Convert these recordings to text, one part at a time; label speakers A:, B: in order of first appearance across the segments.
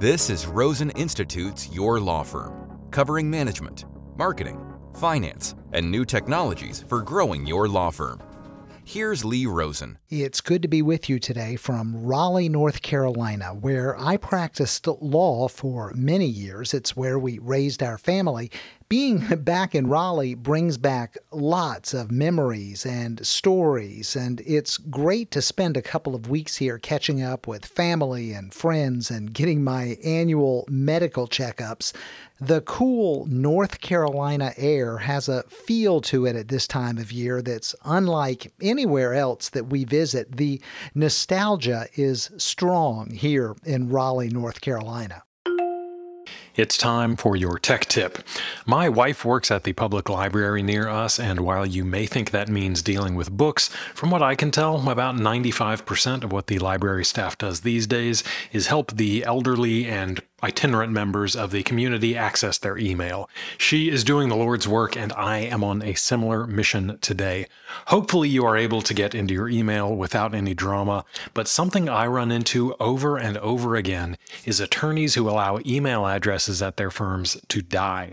A: This is Rosen Institute's Your Law Firm, covering management, marketing, finance, and new technologies for growing your law firm. Here's Lee Rosen.
B: It's good to be with you today from Raleigh, North Carolina, where I practiced law for many years. It's where we raised our family. Being back in Raleigh brings back lots of memories and stories, and it's great to spend a couple of weeks here catching up with family and friends and getting my annual medical checkups. The cool North Carolina air has a feel to it at this time of year that's unlike anywhere else that we visit. The nostalgia is strong here in Raleigh, North Carolina.
C: It's time for your tech tip. My wife works at the public library near us, and while you may think that means dealing with books, from what I can tell, about 95% of what the library staff does these days is help the elderly and itinerant members of the community access their email. She is doing the Lord's work, and I am on a similar mission today. Hopefully, you are able to get into your email without any drama, but something I run into over and over again is attorneys who allow email addresses at their firms to die.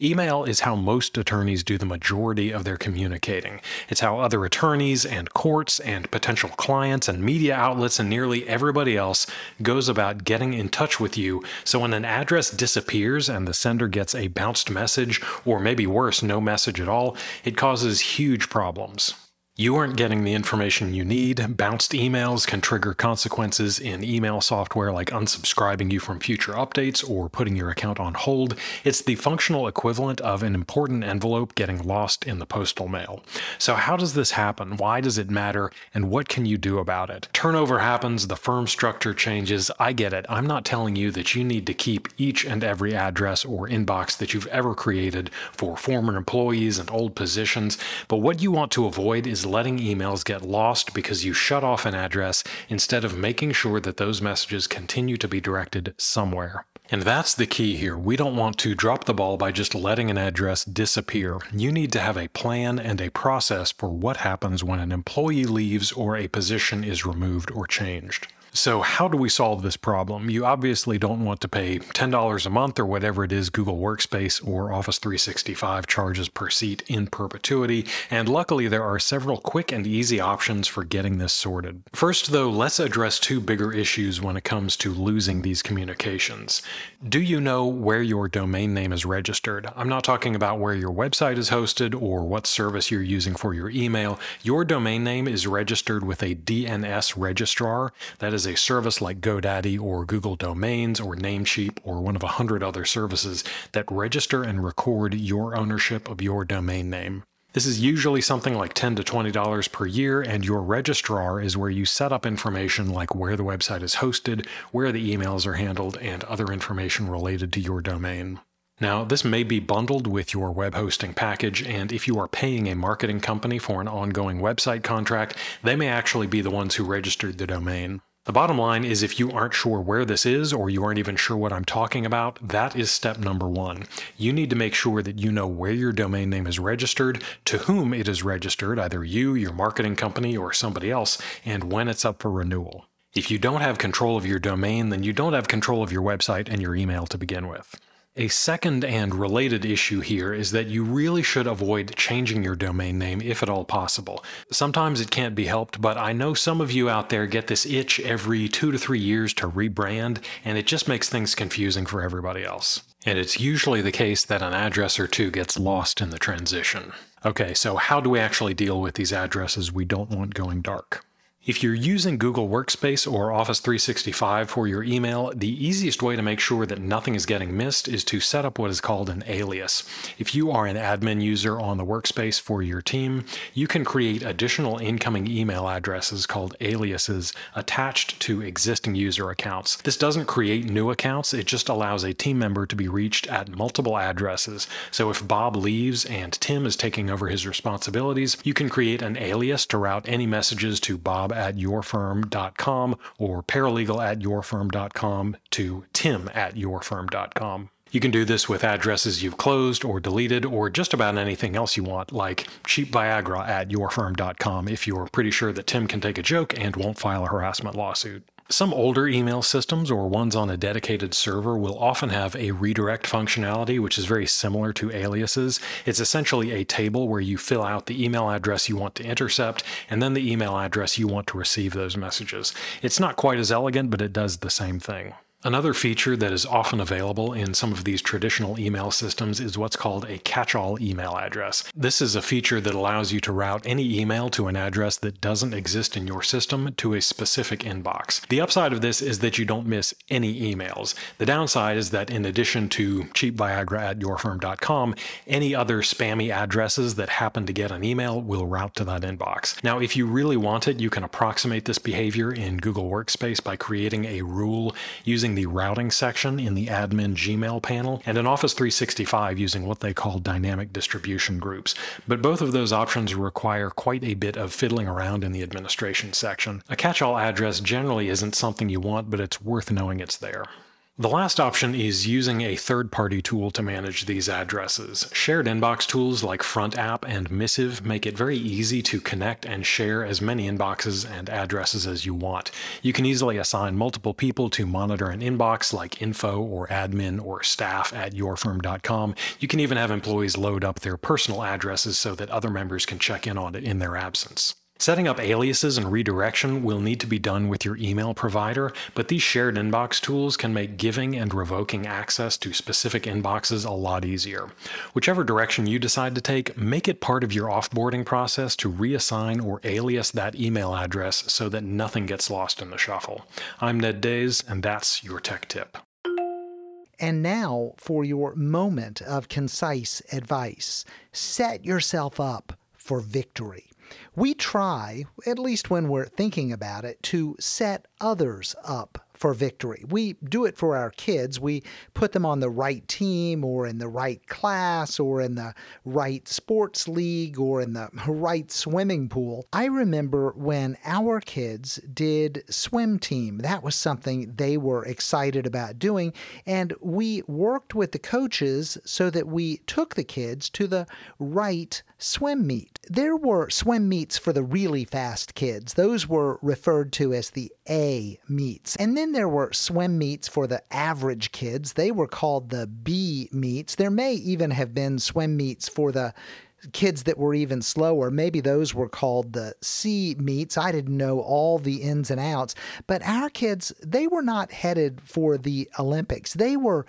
C: Email is how most attorneys do the majority of their communicating. It's how other attorneys and courts and potential clients and media outlets and nearly everybody else goes about getting in touch with you so when an address disappears and the sender gets a bounced message, or maybe worse, no message at all, it causes huge problems. You aren't getting the information you need. Bounced emails can trigger consequences in email software like unsubscribing you from future updates or putting your account on hold. It's the functional equivalent of an important envelope getting lost in the postal mail. So, how does this happen? Why does it matter? And what can you do about it? Turnover happens, the firm structure changes. I get it. I'm not telling you that you need to keep each and every address or inbox that you've ever created for former employees and old positions, but what you want to avoid is letting emails get lost because you shut off an address instead of making sure that those messages continue to be directed somewhere. And that's the key here. We don't want to drop the ball by just letting an address disappear. You need to have a plan and a process for what happens when an employee leaves or a position is removed or changed. So, how do we solve this problem? You obviously don't want to pay $10 a month or whatever it is Google Workspace or Office 365 charges per seat in perpetuity, and luckily there are several quick and easy options for getting this sorted. First, though, let's address two bigger issues when it comes to losing these communications. Do you know where your domain name is registered? I'm not talking about where your website is hosted or what service you're using for your email. Your domain name is registered with a DNS registrar. That is is a service like GoDaddy or Google Domains or Namecheap or one of a hundred other services that register and record your ownership of your domain name. This is usually something like 10 to $20 per year, and your registrar is where you set up information like where the website is hosted, where the emails are handled, and other information related to your domain. Now, this may be bundled with your web hosting package, and if you are paying a marketing company for an ongoing website contract, they may actually be the ones who registered the domain. The bottom line is if you aren't sure where this is or you aren't even sure what I'm talking about, that is step number one. You need to make sure that you know where your domain name is registered, to whom it is registered, either you, your marketing company, or somebody else, and when it's up for renewal. If you don't have control of your domain, then you don't have control of your website and your email to begin with. A second and related issue here is that you really should avoid changing your domain name if at all possible. Sometimes it can't be helped, but I know some of you out there get this itch every two to three years to rebrand, and it just makes things confusing for everybody else. And it's usually the case that an address or two gets lost in the transition. Okay, so how do we actually deal with these addresses we don't want going dark? If you're using Google Workspace or Office 365 for your email, the easiest way to make sure that nothing is getting missed is to set up what is called an alias. If you are an admin user on the workspace for your team, you can create additional incoming email addresses called aliases attached to existing user accounts. This doesn't create new accounts, it just allows a team member to be reached at multiple addresses. So if Bob leaves and Tim is taking over his responsibilities, you can create an alias to route any messages to Bob at yourfirm.com or paralegal at yourfirm.com to tim at yourfirm.com. You can do this with addresses you've closed or deleted or just about anything else you want, like cheapviagra at yourfirm.com if you're pretty sure that Tim can take a joke and won't file a harassment lawsuit. Some older email systems or ones on a dedicated server will often have a redirect functionality, which is very similar to aliases. It's essentially a table where you fill out the email address you want to intercept and then the email address you want to receive those messages. It's not quite as elegant, but it does the same thing. Another feature that is often available in some of these traditional email systems is what's called a catch all email address. This is a feature that allows you to route any email to an address that doesn't exist in your system to a specific inbox. The upside of this is that you don't miss any emails. The downside is that in addition to cheapviagra at yourfirm.com, any other spammy addresses that happen to get an email will route to that inbox. Now, if you really want it, you can approximate this behavior in Google Workspace by creating a rule using using the routing section in the admin Gmail panel, and in Office 365 using what they call dynamic distribution groups. But both of those options require quite a bit of fiddling around in the administration section. A catch all address generally isn't something you want, but it's worth knowing it's there. The last option is using a third party tool to manage these addresses. Shared inbox tools like FrontApp and Missive make it very easy to connect and share as many inboxes and addresses as you want. You can easily assign multiple people to monitor an inbox like info or admin or staff at yourfirm.com. You can even have employees load up their personal addresses so that other members can check in on it in their absence. Setting up aliases and redirection will need to be done with your email provider, but these shared inbox tools can make giving and revoking access to specific inboxes a lot easier. Whichever direction you decide to take, make it part of your offboarding process to reassign or alias that email address so that nothing gets lost in the shuffle. I'm Ned Days, and that's your tech tip.
B: And now for your moment of concise advice set yourself up for victory. We try, at least when we're thinking about it, to set others up for victory. We do it for our kids. We put them on the right team or in the right class or in the right sports league or in the right swimming pool. I remember when our kids did swim team, that was something they were excited about doing. And we worked with the coaches so that we took the kids to the right swim meet. There were swim meets for the really fast kids, those were referred to as the A meets. And then there were swim meets for the average kids. They were called the B meets. There may even have been swim meets for the kids that were even slower. Maybe those were called the C meets. I didn't know all the ins and outs. But our kids, they were not headed for the Olympics. They were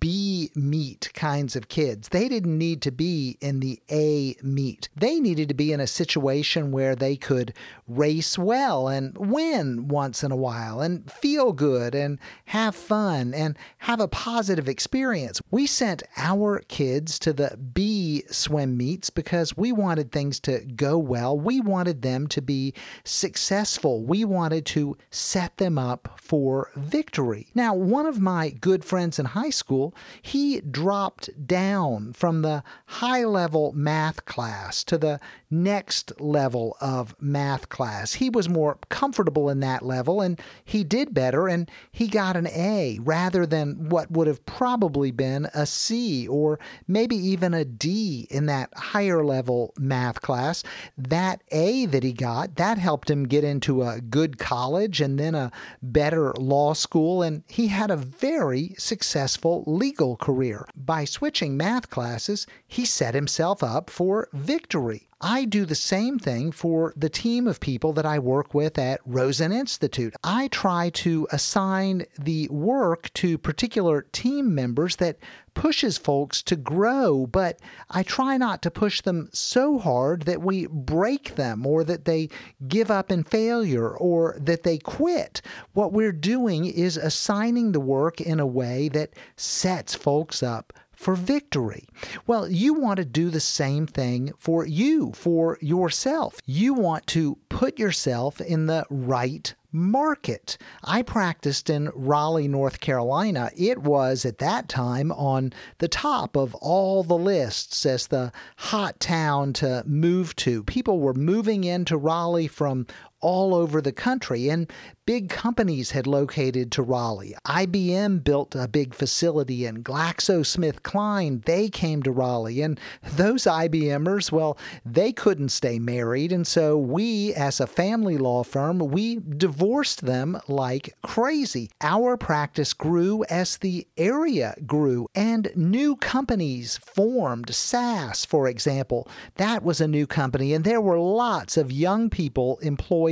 B: B meet kinds of kids. They didn't need to be in the A meet. They needed to be in a situation where they could race well and win once in a while and feel good and have fun and have a positive experience. We sent our kids to the B swim meets because we wanted things to go well. We wanted them to be successful. We wanted to set them up for victory. Now, one of my good friends in high school, he dropped down from the high level math class to the next level of math class. He was more comfortable in that level and he did better and he got an A rather than what would have probably been a C or maybe even a D in that higher level math class. That A that he got, that helped him get into a good college and then a better law school and he had a very successful legal career. By switching math classes, he set himself up for victory. I do the same thing for the team of people that I work with at Rosen Institute. I try to assign the work to particular team members that pushes folks to grow, but I try not to push them so hard that we break them or that they give up in failure or that they quit. What we're doing is assigning the work in a way that sets folks up for victory. Well, you want to do the same thing for you, for yourself. You want to put yourself in the right market. I practiced in Raleigh, North Carolina. It was at that time on the top of all the lists as the hot town to move to. People were moving into Raleigh from all over the country, and big companies had located to Raleigh. IBM built a big facility, and GlaxoSmithKline, they came to Raleigh. And those IBMers, well, they couldn't stay married, and so we, as a family law firm, we divorced them like crazy. Our practice grew as the area grew, and new companies formed. SAS, for example, that was a new company, and there were lots of young people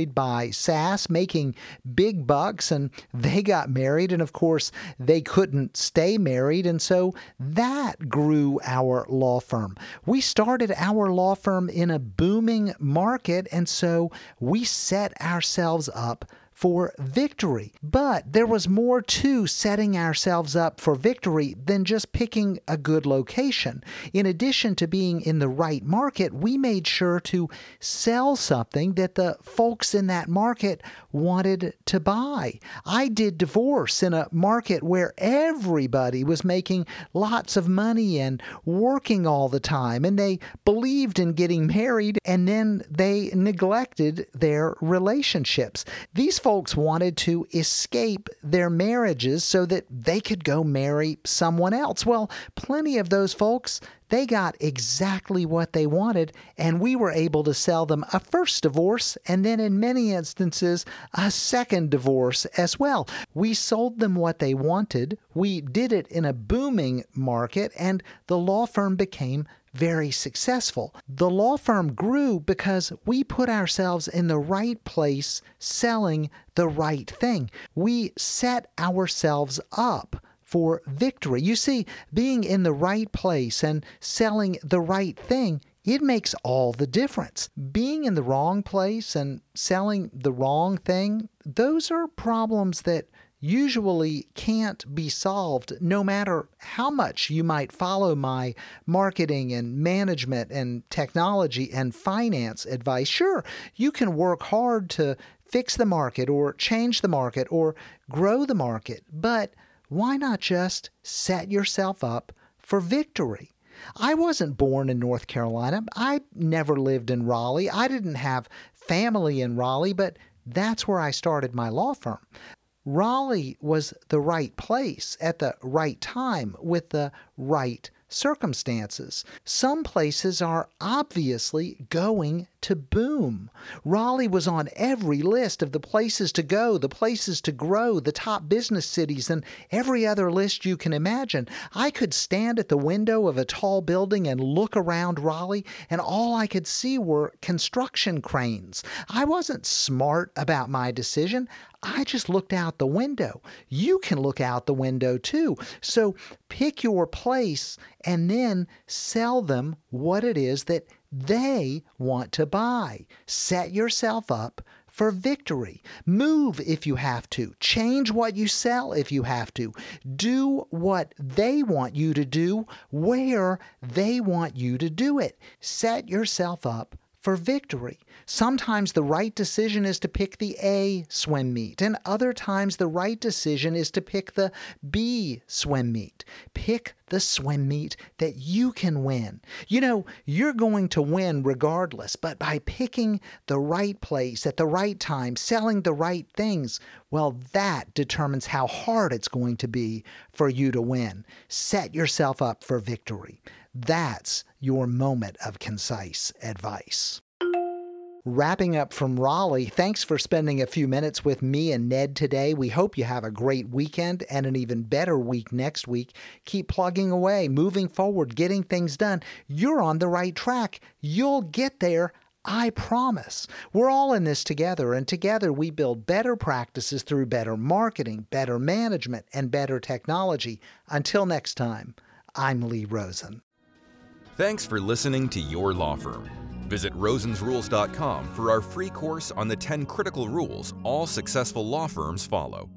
B: employed by SAS making big bucks, and they got married, and of course, they couldn't stay married, and so that grew our law firm. We started our law firm in a booming market, and so we set ourselves up for victory. But there was more to setting ourselves up for victory than just picking a good location. In addition to being in the right market, we made sure to sell something that the folks in that market wanted to buy. I did divorce in a market where everybody was making lots of money and working all the time, and they believed in getting married and then they neglected their relationships. These folks folks wanted to escape their marriages so that they could go marry someone else. Well, plenty of those folks, they got exactly what they wanted, and we were able to sell them a first divorce and then, in many instances, a second divorce as well. We sold them what they wanted, we did it in a booming market, and the law firm became very successful. The law firm grew because we put ourselves in the right place selling the right thing. We set ourselves up for victory. You see, being in the right place and selling the right thing it makes all the difference. Being in the wrong place and selling the wrong thing, those are problems that usually can't be solved no matter how much you might follow my marketing and management and technology and finance advice. Sure, you can work hard to fix the market or change the market or grow the market, but why not just set yourself up for victory? I wasn't born in North Carolina. I never lived in Raleigh. I didn't have family in Raleigh, but that's where I started my law firm. Raleigh was the right place at the right time with the right circumstances. Some places are obviously going to boom. Raleigh was on every list of the places to go, the places to grow, the top business cities, and every other list you can imagine. I could stand at the window of a tall building and look around Raleigh, and all I could see were construction cranes. I wasn't smart about my decision. I just looked out the window. You can look out the window too. So pick your place and then sell them what it is that they want to buy. Set yourself up for victory. Move if you have to. Change what you sell if you have to. Do what they want you to do where they want you to do it. Set yourself up for victory. Sometimes the right decision is to pick the A swim meet, and other times the right decision is to pick the B swim meet. Pick the swim meet that you can win. You know, you're going to win regardless, but by picking the right place at the right time, selling the right things, well, that determines how hard it's going to be for you to win. Set yourself up for victory. That's your moment of concise advice. Wrapping up from Raleigh, thanks for spending a few minutes with me and Ned today. We hope you have a great weekend and an even better week next week. Keep plugging away, moving forward, getting things done. You're on the right track. You'll get there. I promise. We're all in this together, and together we build better practices through better marketing, better management, and better technology. Until next time, I'm Lee Rosen.
A: Thanks for listening to Your Law Firm. Visit rosensrules.com for our free course on the 10 critical rules all successful law firms follow.